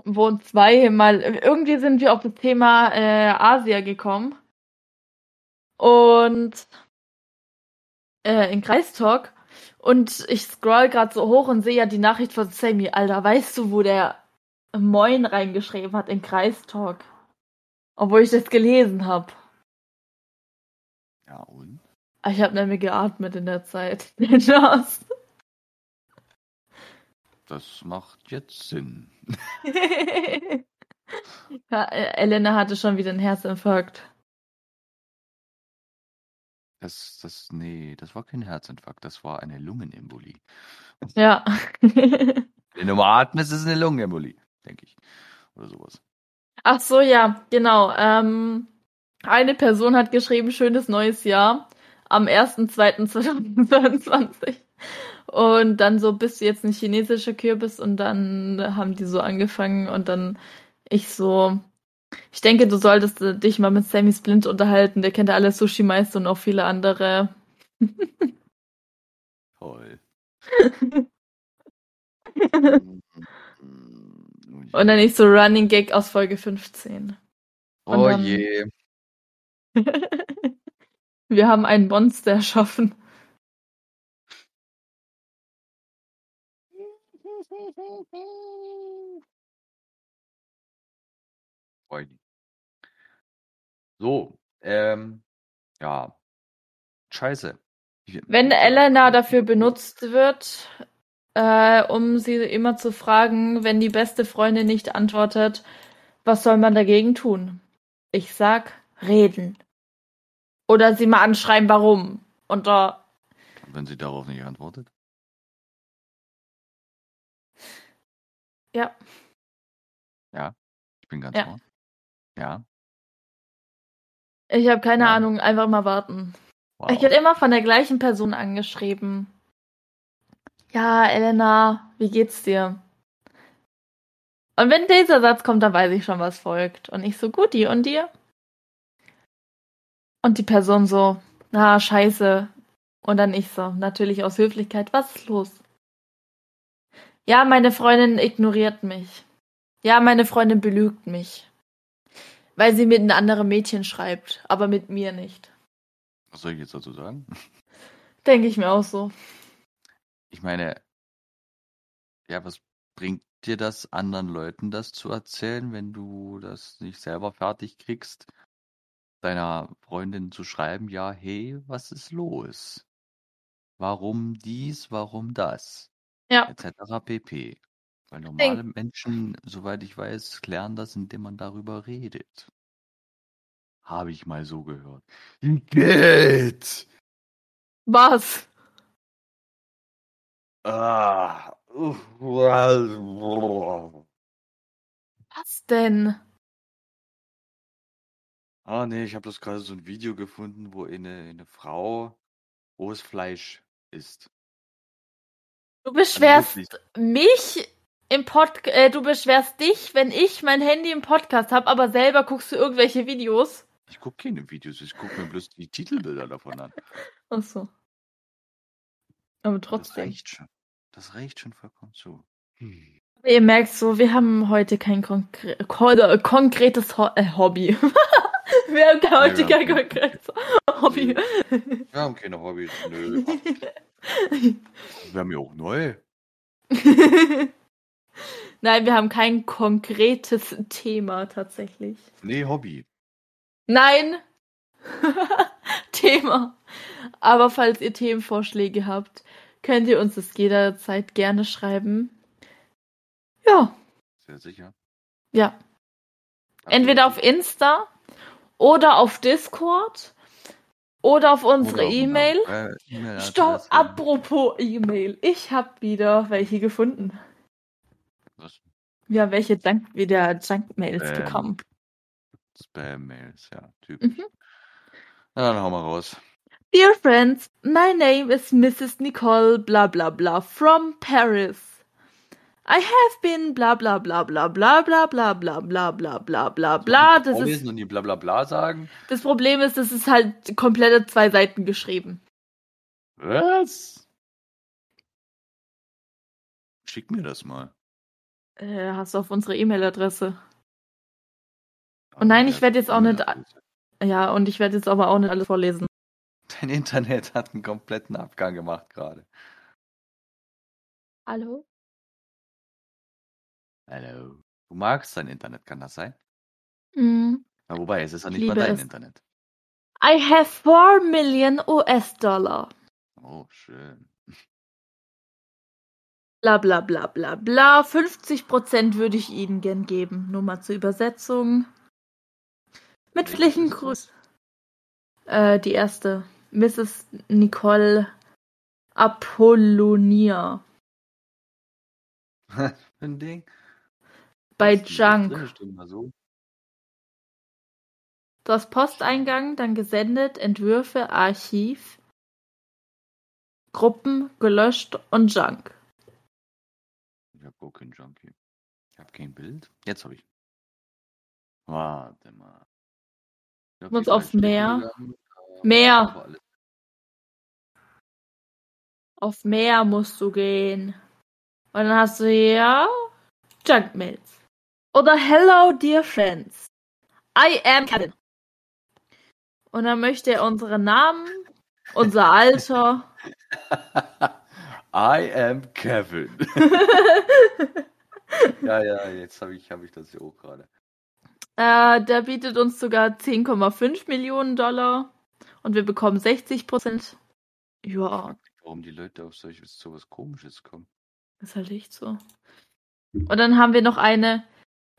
wo zwei mal, irgendwie sind wir auf das Thema äh, Asia gekommen. Und äh, in Kreistalk. Und ich scroll gerade so hoch und sehe ja die Nachricht von Sammy. Alter, weißt du, wo der Moin reingeschrieben hat in Kreistalk? Obwohl ich das gelesen habe. Ja, und? Ich habe nämlich geatmet in der Zeit. Das. Das macht jetzt Sinn. ja, äh, Elena hatte schon wieder einen Herzinfarkt. Das, das, nee, das war kein Herzinfarkt, das war eine Lungenembolie. Ja. Wenn du mal atmest, ist es eine Lungenembolie, denke ich. Oder sowas. Ach so, ja, genau. Ähm, eine Person hat geschrieben, schönes neues Jahr. Am 1.2.2022. Und dann so, bist du jetzt ein chinesischer Kürbis? Und dann haben die so angefangen und dann ich so, ich denke, du solltest dich mal mit Sammy Splint unterhalten. Der kennt ja alle Sushi-Meister und auch viele andere. Toll. Und dann ich so Running Gag aus Folge 15. Und oh je. Wir haben ein Monster erschaffen. So, ähm, ja. Scheiße. Wenn. Elena dafür benutzt wird, äh, um sie immer zu fragen, wenn die beste Freundin nicht antwortet, was soll man dagegen tun? Ich sag, reden. Oder sie mal anschreiben, warum. Und da, Wenn sie darauf nicht antwortet. ja, Ich bin ganz Ja. ohr. Ja. ich habe keine Ja. Ahnung, einfach mal warten. Wow. Ich werde immer von der gleichen Person angeschrieben. Ja, Elena, wie geht's dir? Und wenn dieser Satz kommt, dann weiß ich schon, was folgt. Und ich so, guti, und dir? Und die Person so, na, scheiße. Und dann ich so, natürlich aus Höflichkeit, was ist los? Ja, meine Freundin ignoriert mich. Ja, meine Freundin belügt mich. Weil sie mit einem anderen Mädchen schreibt, aber mit mir nicht. Was soll ich jetzt dazu sagen? Denke ich mir auch so. Ich meine, ja, was bringt dir das, anderen Leuten das zu erzählen, wenn du das nicht selber fertig kriegst, deiner Freundin zu schreiben, ja, hey, was ist los? Warum dies, warum das? Ja. Etc. pp. Weil normale Menschen, soweit ich weiß, klären das, indem man darüber redet. Habe ich mal so gehört. Geld! Was? Ah. Was denn? Ah, nee, ich habe das gerade so ein Video gefunden, wo eine, eine Frau rohes Fleisch isst. Du beschwerst wirklich. mich im Pod äh, du beschwerst dich, wenn ich mein Handy im Podcast habe, aber selber guckst du irgendwelche Videos. Ich gucke keine Videos, ich gucke mir bloß die Titelbilder davon an. Ach so. Aber Das trotzdem. reicht schon. Das reicht schon vollkommen zu. Hm. Ihr merkt so, wir haben heute kein konkre ko konkretes Ho äh, Hobby. wir haben heute Ja, kein ja. konkretes Hobby. Wir haben keine Hobbys. Nö. Das wäre mir auch neu. Nein, wir haben kein konkretes Thema tatsächlich. Nee, Hobby. Nein! Thema. Aber falls ihr Themenvorschläge habt, könnt ihr uns das jederzeit gerne schreiben. Ja, Sehr sicher. ja. Entweder auf Insta oder auf Discord oder auf unsere E-Mail. äh, E-Mail-Adresse. Stopp, apropos E-Mail. Ich hab wieder welche gefunden. Was? Wir haben welche Dank wieder Junk-Mails Ähm, bekommen. Spam-Mails, ja, typisch. Mhm. Dann hau mal raus. Dear friends, my name is Mrs. Nicole blah blah blah from Paris. I have been blah blah blah blah blah blah blah blah blah blah blah blah blah. Das, ist, und die bla bla bla sagen. das Problem ist, das ist halt komplette zwei Seiten geschrieben. Was? Schick mir das mal. Äh, hast du auf unsere E-Mail-Adresse. Und nein, ich werd jetzt auch nicht- Ja, und ich werde jetzt aber auch nicht alles vorlesen. Dein Internet hat einen kompletten Abgang gemacht gerade. Hallo? Hallo. Du magst dein Internet, kann das sein? Hm. Na, wobei, es ist ja Ich nicht mal dein es. Internet. I have 4 million US-Dollar. Oh, schön. Bla bla bla bla bla. 50% würde ich Ihnen gern geben. Nur mal zur Übersetzung. Mit das? Grüßen. Äh, die erste. Mrs. Nicole Apollonia. Ein Ding. Bei? Junk. Steht mal so. Das Posteingang, dann gesendet, Entwürfe, Archiv. Gruppen, gelöscht und Junk. Ich habe auch keinen Junkie. Ich habe kein Bild. Jetzt habe ich. Warte mal. Ich Muss auf Meer. gegangen, Meer. Auf Meer musst du gehen. Und dann hast du hier Junkmails. Oder Hello, dear friends. I am Kevin. Und dann möchte er unsere Namen, unser Alter. I am Kevin. ja, ja, jetzt habe ich, hab ich das hier auch gerade. Äh, der bietet uns sogar 10,5 Millionen Dollar und wir bekommen 60 Prozent. Ja, Warum die Leute auf solch, sowas Komisches kommen. ist halt echt so. Und dann haben wir noch eine.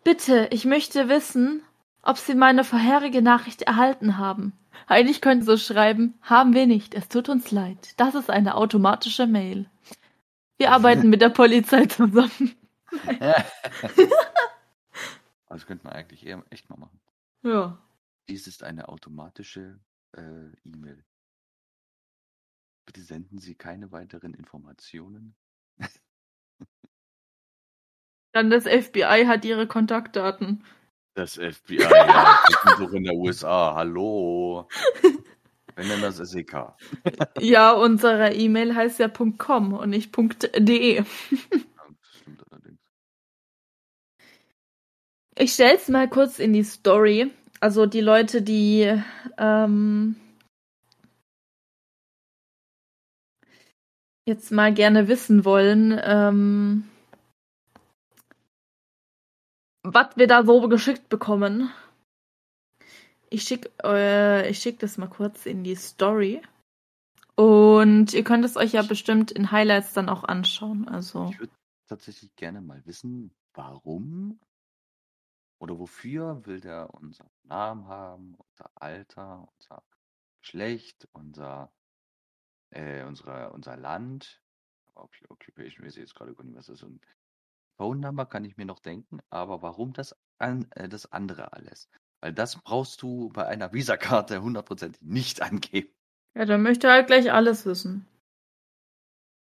Bitte, ich möchte wissen, ob Sie meine vorherige Nachricht erhalten haben. Eigentlich könnten Sie so schreiben, haben wir nicht, es tut uns leid. Das ist eine automatische Mail. Wir arbeiten mit der Polizei zusammen. Das könnte man eigentlich eher echt mal machen. Ja. Dies ist eine automatische äh, E-Mail. Bitte senden Sie keine weiteren Informationen. Dann das FBI hat ihre Kontaktdaten. Das FBI, ja, das sind doch in der USA. Hallo. Wenn denn das SEK. Ja, unsere E-Mail heißt ja .com und nicht .de. Ja, Das stimmt allerdings. Ich stell's mal kurz in die Story. Also die Leute, die ähm, jetzt mal gerne wissen wollen, ähm, was wir da so geschickt bekommen. Ich schick, äh, schick das mal kurz in die Story. Und ihr könnt es euch ja bestimmt in Highlights dann auch anschauen. Also. Ich würde tatsächlich gerne mal wissen, warum oder wofür will der unseren Namen haben, unser Alter, unser Geschlecht, unser, äh, unsere, unser Land. Occu- Occupation, weiß ich jetzt gerade gar nicht, was das ist. Und Phone Number kann ich mir noch denken, aber warum das, an, äh, das andere alles? Weil das brauchst du bei einer Visakarte hundertprozentig nicht angeben. Ja, dann möchte er halt gleich alles wissen.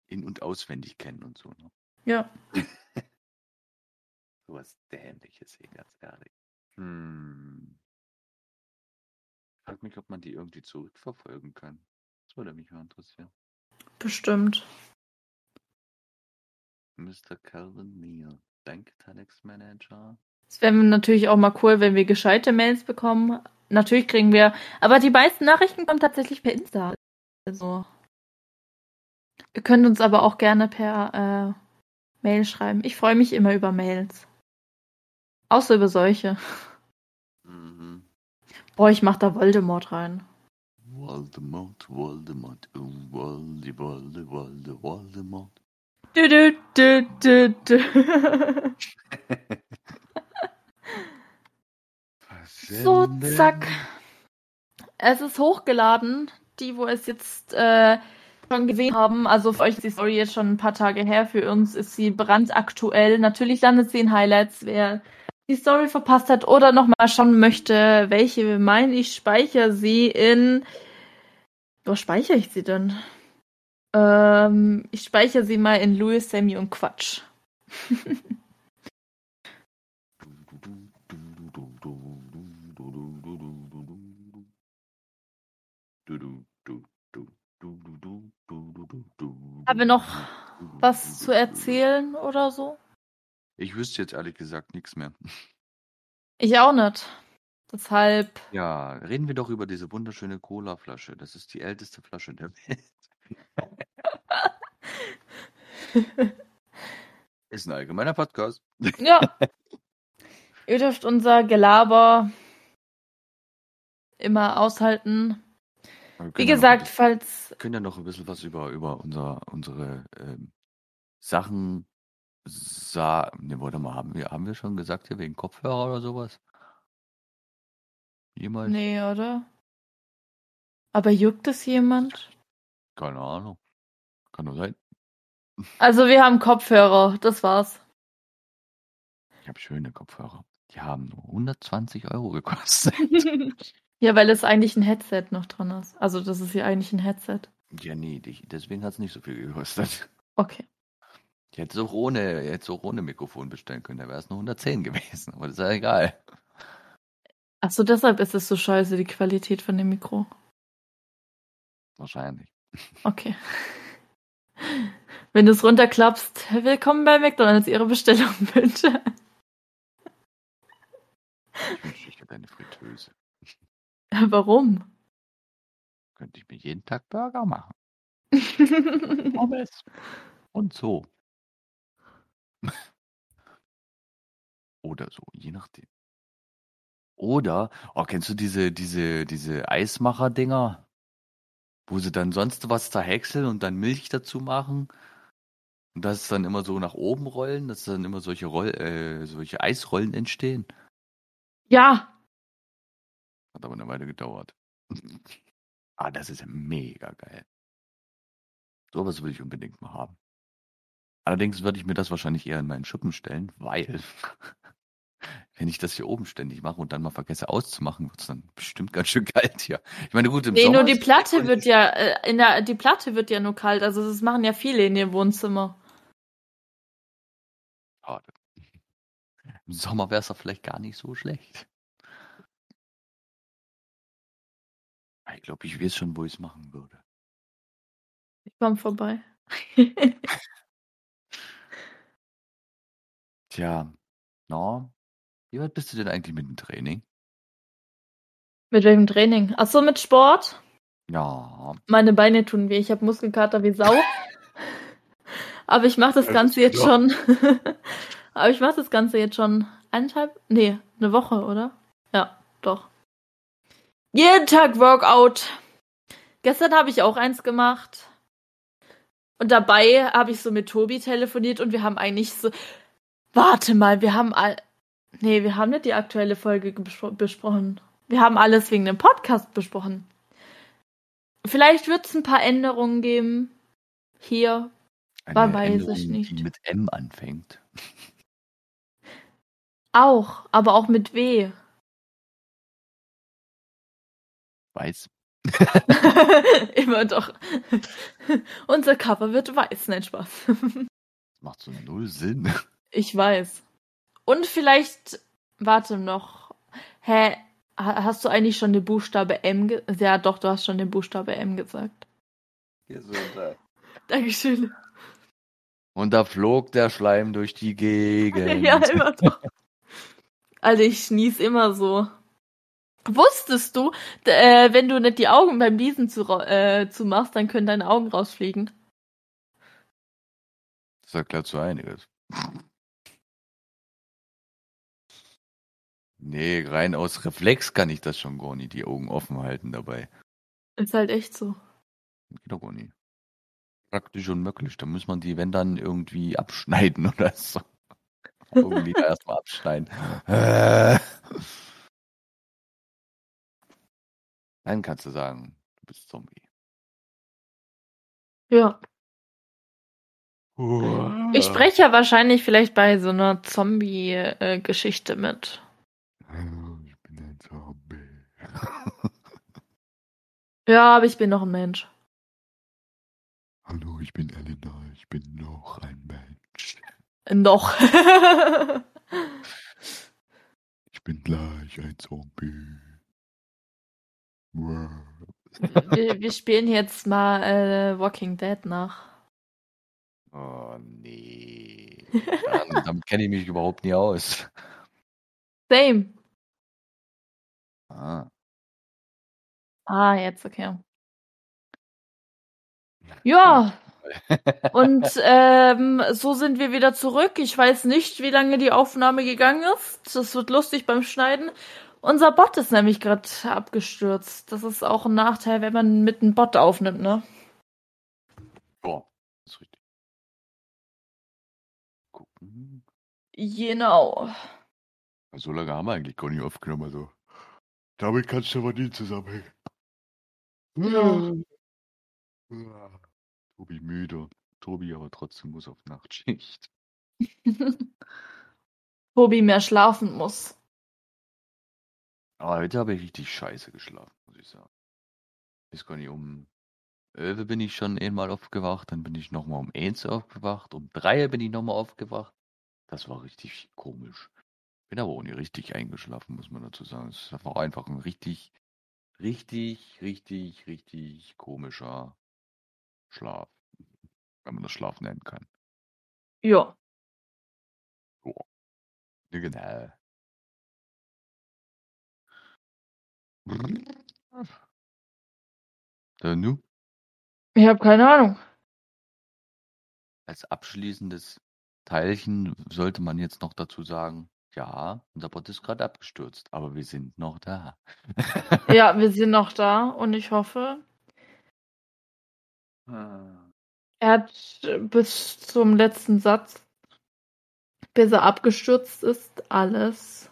In- und auswendig kennen und so. Ne? Ja. Sowas Dämliches hier, ganz ehrlich. Hm. Ich frag mich, ob man die irgendwie zurückverfolgen kann. Das würde mich mal interessieren. Bestimmt. Mr. Calvin Neal, Bank Telex Manager. Es wäre natürlich auch mal cool, wenn wir gescheite Mails bekommen. Natürlich kriegen wir, aber die meisten Nachrichten kommen tatsächlich per Insta. Also. Ihr könnt uns aber auch gerne per äh, Mail schreiben. Ich freue mich immer über Mails. Außer über solche. Mhm. Boah, ich mach da Voldemort rein. Voldemort, Voldemort, oh, Voldi, Voldi, Voldi, Voldemort. Du, du, du. So, zack. Es ist hochgeladen. Die, wo es jetzt äh, schon gesehen haben, also für euch ist die Story jetzt schon ein paar Tage her, für uns ist sie brandaktuell. Natürlich landet sie in Highlights, wer die Story verpasst hat oder nochmal schauen möchte, welche meine ich, speichere sie in. Wo speichere ich sie denn? Ähm, ich speichere sie mal in Louis, Sammy und Quatsch. Haben wir noch was zu erzählen oder so? Ich wüsste jetzt ehrlich gesagt nichts mehr. Ich auch nicht. Deshalb, Ja, reden wir doch über diese wunderschöne Cola-Flasche. Das ist die älteste Flasche der Welt. Ist ein allgemeiner Podcast. ja. Ihr dürft unser Gelaber immer aushalten. Wir Wie ja noch gesagt, ein falls. bisschen- können ja noch ein bisschen was über, über unser, unsere ähm, Sachen sagen. Ne, warte mal, haben wir, haben wir schon gesagt hier wegen Kopfhörer oder sowas? Jemals? Nee, oder? Aber juckt es jemand? Keine Ahnung. Kann nur sein. Also, wir haben Kopfhörer, das war's. Ich habe schöne Kopfhörer. Die haben nur 120 Euro gekostet. ja, weil es eigentlich ein Headset noch drin ist. Also, das ist ja eigentlich ein Headset. Ja, nee, deswegen hat es nicht so viel gekostet. Okay. Ich hätte es auch ohne, hätte es auch ohne Mikrofon bestellen können, da wäre es nur 110 gewesen, aber das ist ja egal. Achso, deshalb ist es so scheiße, die Qualität von dem Mikro. Wahrscheinlich. Okay. Wenn du es runterklappst, willkommen bei McDonalds, Ihre Bestellung bitte. Ich wünschte, ich hätte eine Fritteuse. Warum? Könnte ich mir jeden Tag Burger machen. Pommes. Und so. Oder so, je nachdem. Oder, oh, kennst du diese, diese, diese Eismacher-Dinger? Wo sie dann sonst was zerhäckseln und dann Milch dazu machen? Und das dann immer so nach oben rollen, dass dann immer solche Roll, äh, solche Eisrollen entstehen. ja, Hat aber eine Weile gedauert. ah, das ist ja mega geil. Sowas will ich unbedingt mal haben. Allerdings würde ich mir das wahrscheinlich eher in meinen Schuppen stellen, weil wenn ich das hier oben ständig mache und dann mal vergesse auszumachen, wird es dann bestimmt ganz schön kalt hier. Ich meine, gut, im nee, Sommer nur die Platte wird ja, äh, in der, die Platte wird ja nur kalt, also das machen ja viele in ihrem Wohnzimmer. Schade. Im Sommer wäre es doch vielleicht gar nicht so schlecht. Ich glaube, ich weiß schon, wo ich es machen würde. Ich komm vorbei. Tja, na, wie weit bist du denn eigentlich mit dem Training? mit welchem Training? Achso, mit Sport? Ja, Meine Beine tun weh, ich habe Muskelkater wie Sau. Aber ich mache das Ganze jetzt schon. Aber ich mache das Ganze jetzt schon eineinhalb, nee, eine Woche, oder? Ja, doch. Jeden Tag Workout. Gestern habe ich auch eins gemacht. Und dabei habe ich so mit Tobi telefoniert und wir haben eigentlich so. Warte mal, wir haben all. Nee, wir haben nicht die aktuelle Folge bespro- besprochen. Wir haben alles wegen dem Podcast besprochen. Vielleicht wird es ein paar Änderungen geben. Hier. eine War weiß Änderung, ich nicht. die mit M anfängt. Auch, aber auch mit W. Weiß. Immer doch. Unser Cover wird weiß, nein Spaß. Das macht so null Sinn. Ich weiß. Und vielleicht, warte noch. Hä, ha- hast du eigentlich schon den Buchstabe M ge Ja, doch, du hast schon den Buchstabe M gesagt. Dankeschön. Und da flog der Schleim durch die Gegend. Ja, immer doch. Also ich schnies immer so. Wusstest du, äh, wenn du nicht die Augen beim Niesen zu, äh, zumachst, dann können deine Augen rausfliegen? Das erklärt so einiges. Nee, rein aus Reflex kann ich das schon gar nicht, die Augen offen halten dabei. Ist halt echt so. Geht doch gar nicht. Praktisch unmöglich. Da muss man die, wenn dann, irgendwie abschneiden oder so. Augenlider erstmal abschneiden. Äh. Dann kannst du sagen, du bist Zombie. Ja. Ich spreche ja wahrscheinlich vielleicht bei so einer Zombie-Geschichte mit. Ich bin ein Zombie. Ja, aber ich bin noch ein Mensch. Hallo, ich bin Elena. Ich bin noch ein Mensch. Noch. Ich bin gleich ein Zombie. wir, wir spielen jetzt mal äh, Walking Dead nach. Oh nee. Dann, damit kenne ich mich überhaupt nie aus. Same. Ah. Ah, jetzt, okay. Ja, und ähm, so sind wir wieder zurück. Ich weiß nicht, wie lange die Aufnahme gegangen ist. Das wird lustig beim Schneiden. Unser Bot ist nämlich gerade abgestürzt. Das ist auch ein Nachteil, wenn man mit einem Bot aufnimmt, ne? Ja, ist richtig. Gucken. Genau. So lange haben wir eigentlich gar nicht aufgenommen. Also. Damit kannst du aber nie zusammenhängen. Ja. Ja. Tobi müde. Tobi aber trotzdem muss auf Nachtschicht. Tobi mehr schlafen muss. Aber heute habe ich richtig scheiße geschlafen, muss ich sagen. Ist gar nicht um 11 bin ich schon einmal aufgewacht, dann bin ich nochmal um 1 aufgewacht, um 3 bin ich nochmal aufgewacht. Das war richtig komisch. Bin aber auch nicht richtig eingeschlafen, muss man dazu sagen. Es war einfach ein richtig, richtig, richtig, richtig komischer Schlaf. Wenn man das Schlaf nennen kann. Ja. Ja, genau. Äh, nu? Ich habe keine Ahnung. Als abschließendes Teilchen sollte man jetzt noch dazu sagen, ja, unser Bot ist gerade abgestürzt, aber wir sind noch da. Ja, wir sind noch da und ich hoffe, Ah. er hat äh, bis zum letzten Satz, bis er abgestürzt ist, alles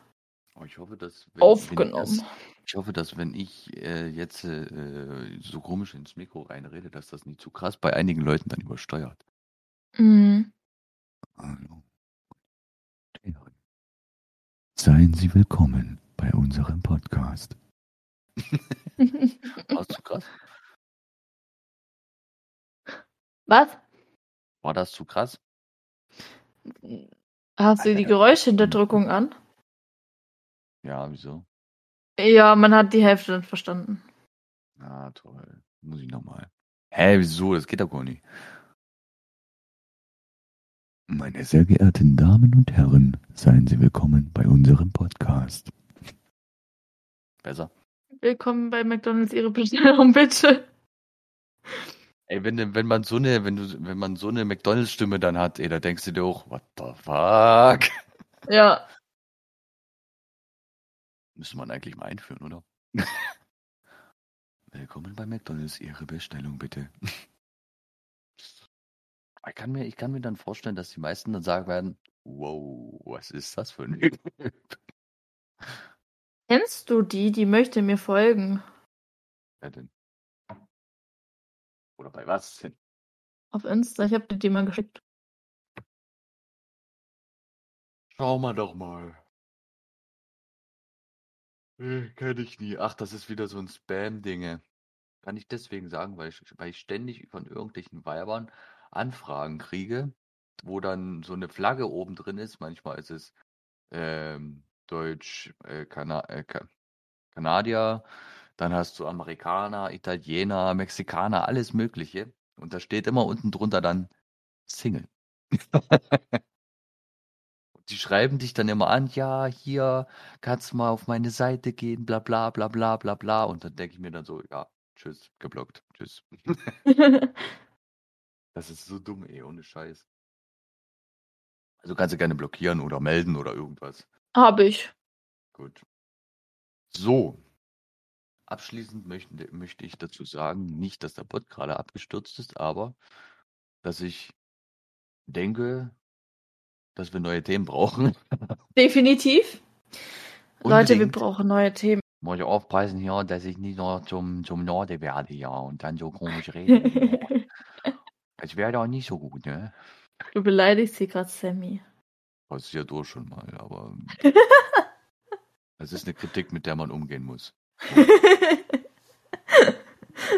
Oh, ich hoffe, dass wenn, wenn aufgenommen. das, ich hoffe, dass wenn ich äh, jetzt äh, so komisch ins Mikro reinrede, dass das nicht zu krass bei einigen Leuten dann übersteuert. Mhm. Hallo. Seien Sie willkommen bei unserem Podcast. War das zu krass? Was? War das zu krass? Hast du die Geräuschhinterdrückung an? Ja, wieso? Ja, man hat die Hälfte nicht verstanden. Ah, toll. Muss ich nochmal. Hä, wieso? Das geht doch gar nicht. Meine sehr geehrten Damen und Herren, seien Sie willkommen bei unserem Podcast. Besser. Willkommen bei McDonalds, Ihre Bestellung bitte. Ey, wenn, wenn man so eine, wenn du, wenn man so eine McDonalds-Stimme dann hat, ey, da denkst du dir auch, what the fuck? Ja, Müsste man eigentlich mal einführen, oder? Willkommen bei McDonalds, Ihre Bestellung bitte. Ich kann, mir, ich kann mir dann vorstellen, dass die meisten dann sagen werden, wow, was ist das für ein Typ? kennst du die, die möchte mir folgen? Wer denn? Oder bei was denn? Auf Insta, ich habe dir die mal geschickt. Schau mal doch mal. Äh, Kenn ich nie. Ach, das ist wieder so ein Spam-Dinge. Kann ich deswegen sagen, weil ich, weil ich ständig von irgendwelchen Weibern Anfragen kriege, wo dann so eine Flagge oben drin ist. Manchmal ist es ähm, Deutsch, äh, Kana äh, Ka Kanadier, dann hast du Amerikaner, Italiener, Mexikaner, alles Mögliche. Und da steht immer unten drunter dann Single. Die schreiben dich dann immer an, ja, hier kannst du mal auf meine Seite gehen, bla bla bla bla bla bla. Und dann denke ich mir dann so, ja, tschüss, geblockt, tschüss. Das ist so dumm, ey, ohne Scheiß. Also kannst du gerne blockieren oder melden oder irgendwas. Habe ich. Gut. So. Abschließend möchte, möchte ich dazu sagen, nicht, dass der Bot gerade abgestürzt ist, aber dass ich denke, dass wir neue Themen brauchen. Definitiv. Leute, wir brauchen neue Themen. Muss ich aufpassen hier, dass ich nicht noch zum, zum Norde werde, ja, und dann so komisch rede. Es wäre doch nicht so gut, ne? du beleidigst hier gerade Sammy. Passiert doch schon mal, aber es ist eine Kritik, mit der man umgehen muss.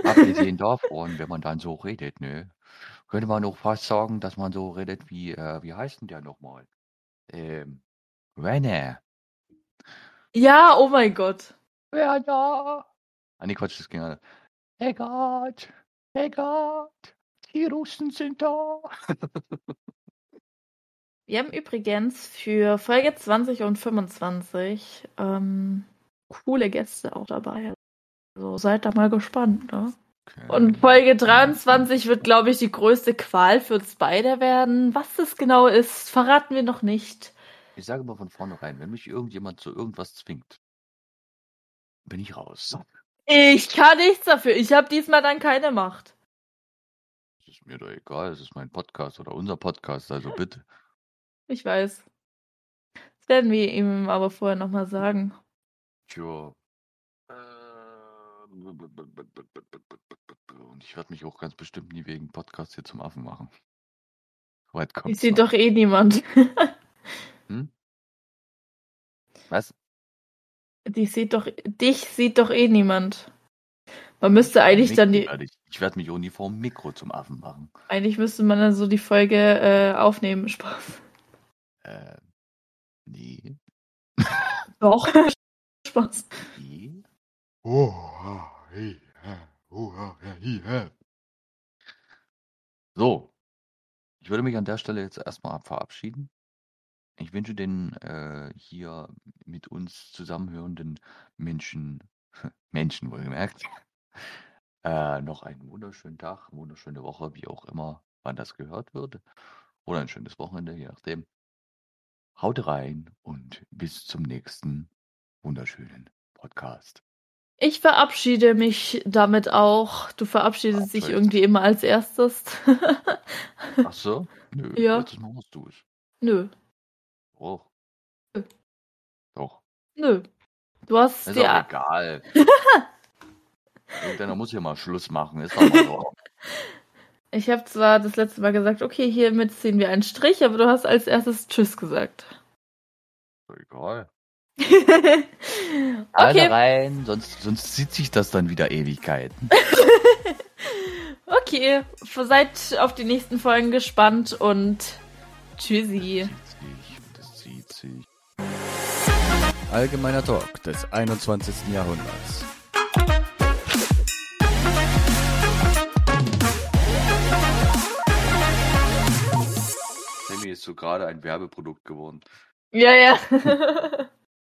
Abgesehen davon, wenn man dann so redet, ne, könnte man auch fast sagen, dass man so redet wie, äh, wie heißt denn der nochmal? Ähm, Werner. ja, oh mein Gott. Werner, Ah, nee, Quatsch, das ging anders. Eggert, Eggert, die Russen sind da. Wir haben übrigens für Folge 20 und 25 ähm, coole Gäste auch dabei. Also seid da mal gespannt. Ne? Okay. Und Folge 23 wird, glaube ich, die größte Qual für uns beide werden. Was das genau ist, verraten wir noch nicht. Ich sage mal von vornherein, wenn mich irgendjemand zu irgendwas zwingt, bin ich raus. Ich kann nichts dafür. Ich habe diesmal dann keine Macht. Ist mir doch egal, es ist mein Podcast oder unser Podcast, also bitte. Ich weiß. Das werden wir ihm aber vorher nochmal sagen. Tja. Äh, Und ich werde mich auch ganz bestimmt nie wegen Podcast hier zum Affen machen. Weit kommt Ich sehe doch eh niemand. Hm? Was? Die sieht doch, dich sieht doch eh niemand. Man müsste eigentlich dann die, werde ich- werde mich nie vor dem Mikro zum Affen machen. Eigentlich müsste man dann so die Folge äh, aufnehmen. Spaß. Äh, nee. Doch. Spaß. nee. So. Ich würde mich an der Stelle jetzt erstmal verabschieden. Ich wünsche den äh, hier mit uns zusammenhörenden Menschen, Menschen wohlgemerkt, äh, noch einen wunderschönen Tag, wunderschöne Woche, wie auch immer, wann das gehört wird. Oder ein schönes Wochenende, je nachdem. Haut rein und bis zum nächsten wunderschönen Podcast. Ich verabschiede mich damit auch. Du verabschiedest dich irgendwie immer als erstes. Ach so? Nö, Ja. letztes Mal machst du es. Nö, Doch. Nö. Doch. nö. Du hast Ist dir. egal. Irgendeiner muss hier mal Schluss machen, ist doch mal so. Ich habe zwar das letzte Mal gesagt, okay, hiermit ziehen wir einen Strich, aber du hast als erstes Tschüss gesagt. Egal. okay. Alle rein, sonst, sonst zieht sich das dann wieder Ewigkeiten. Okay, seid auf die nächsten Folgen gespannt und tschüssi. Zieht sich, das zieht sich. Allgemeiner Talk des 21. Jahrhunderts. Ist so gerade ein Werbeprodukt geworden. Ja, ja.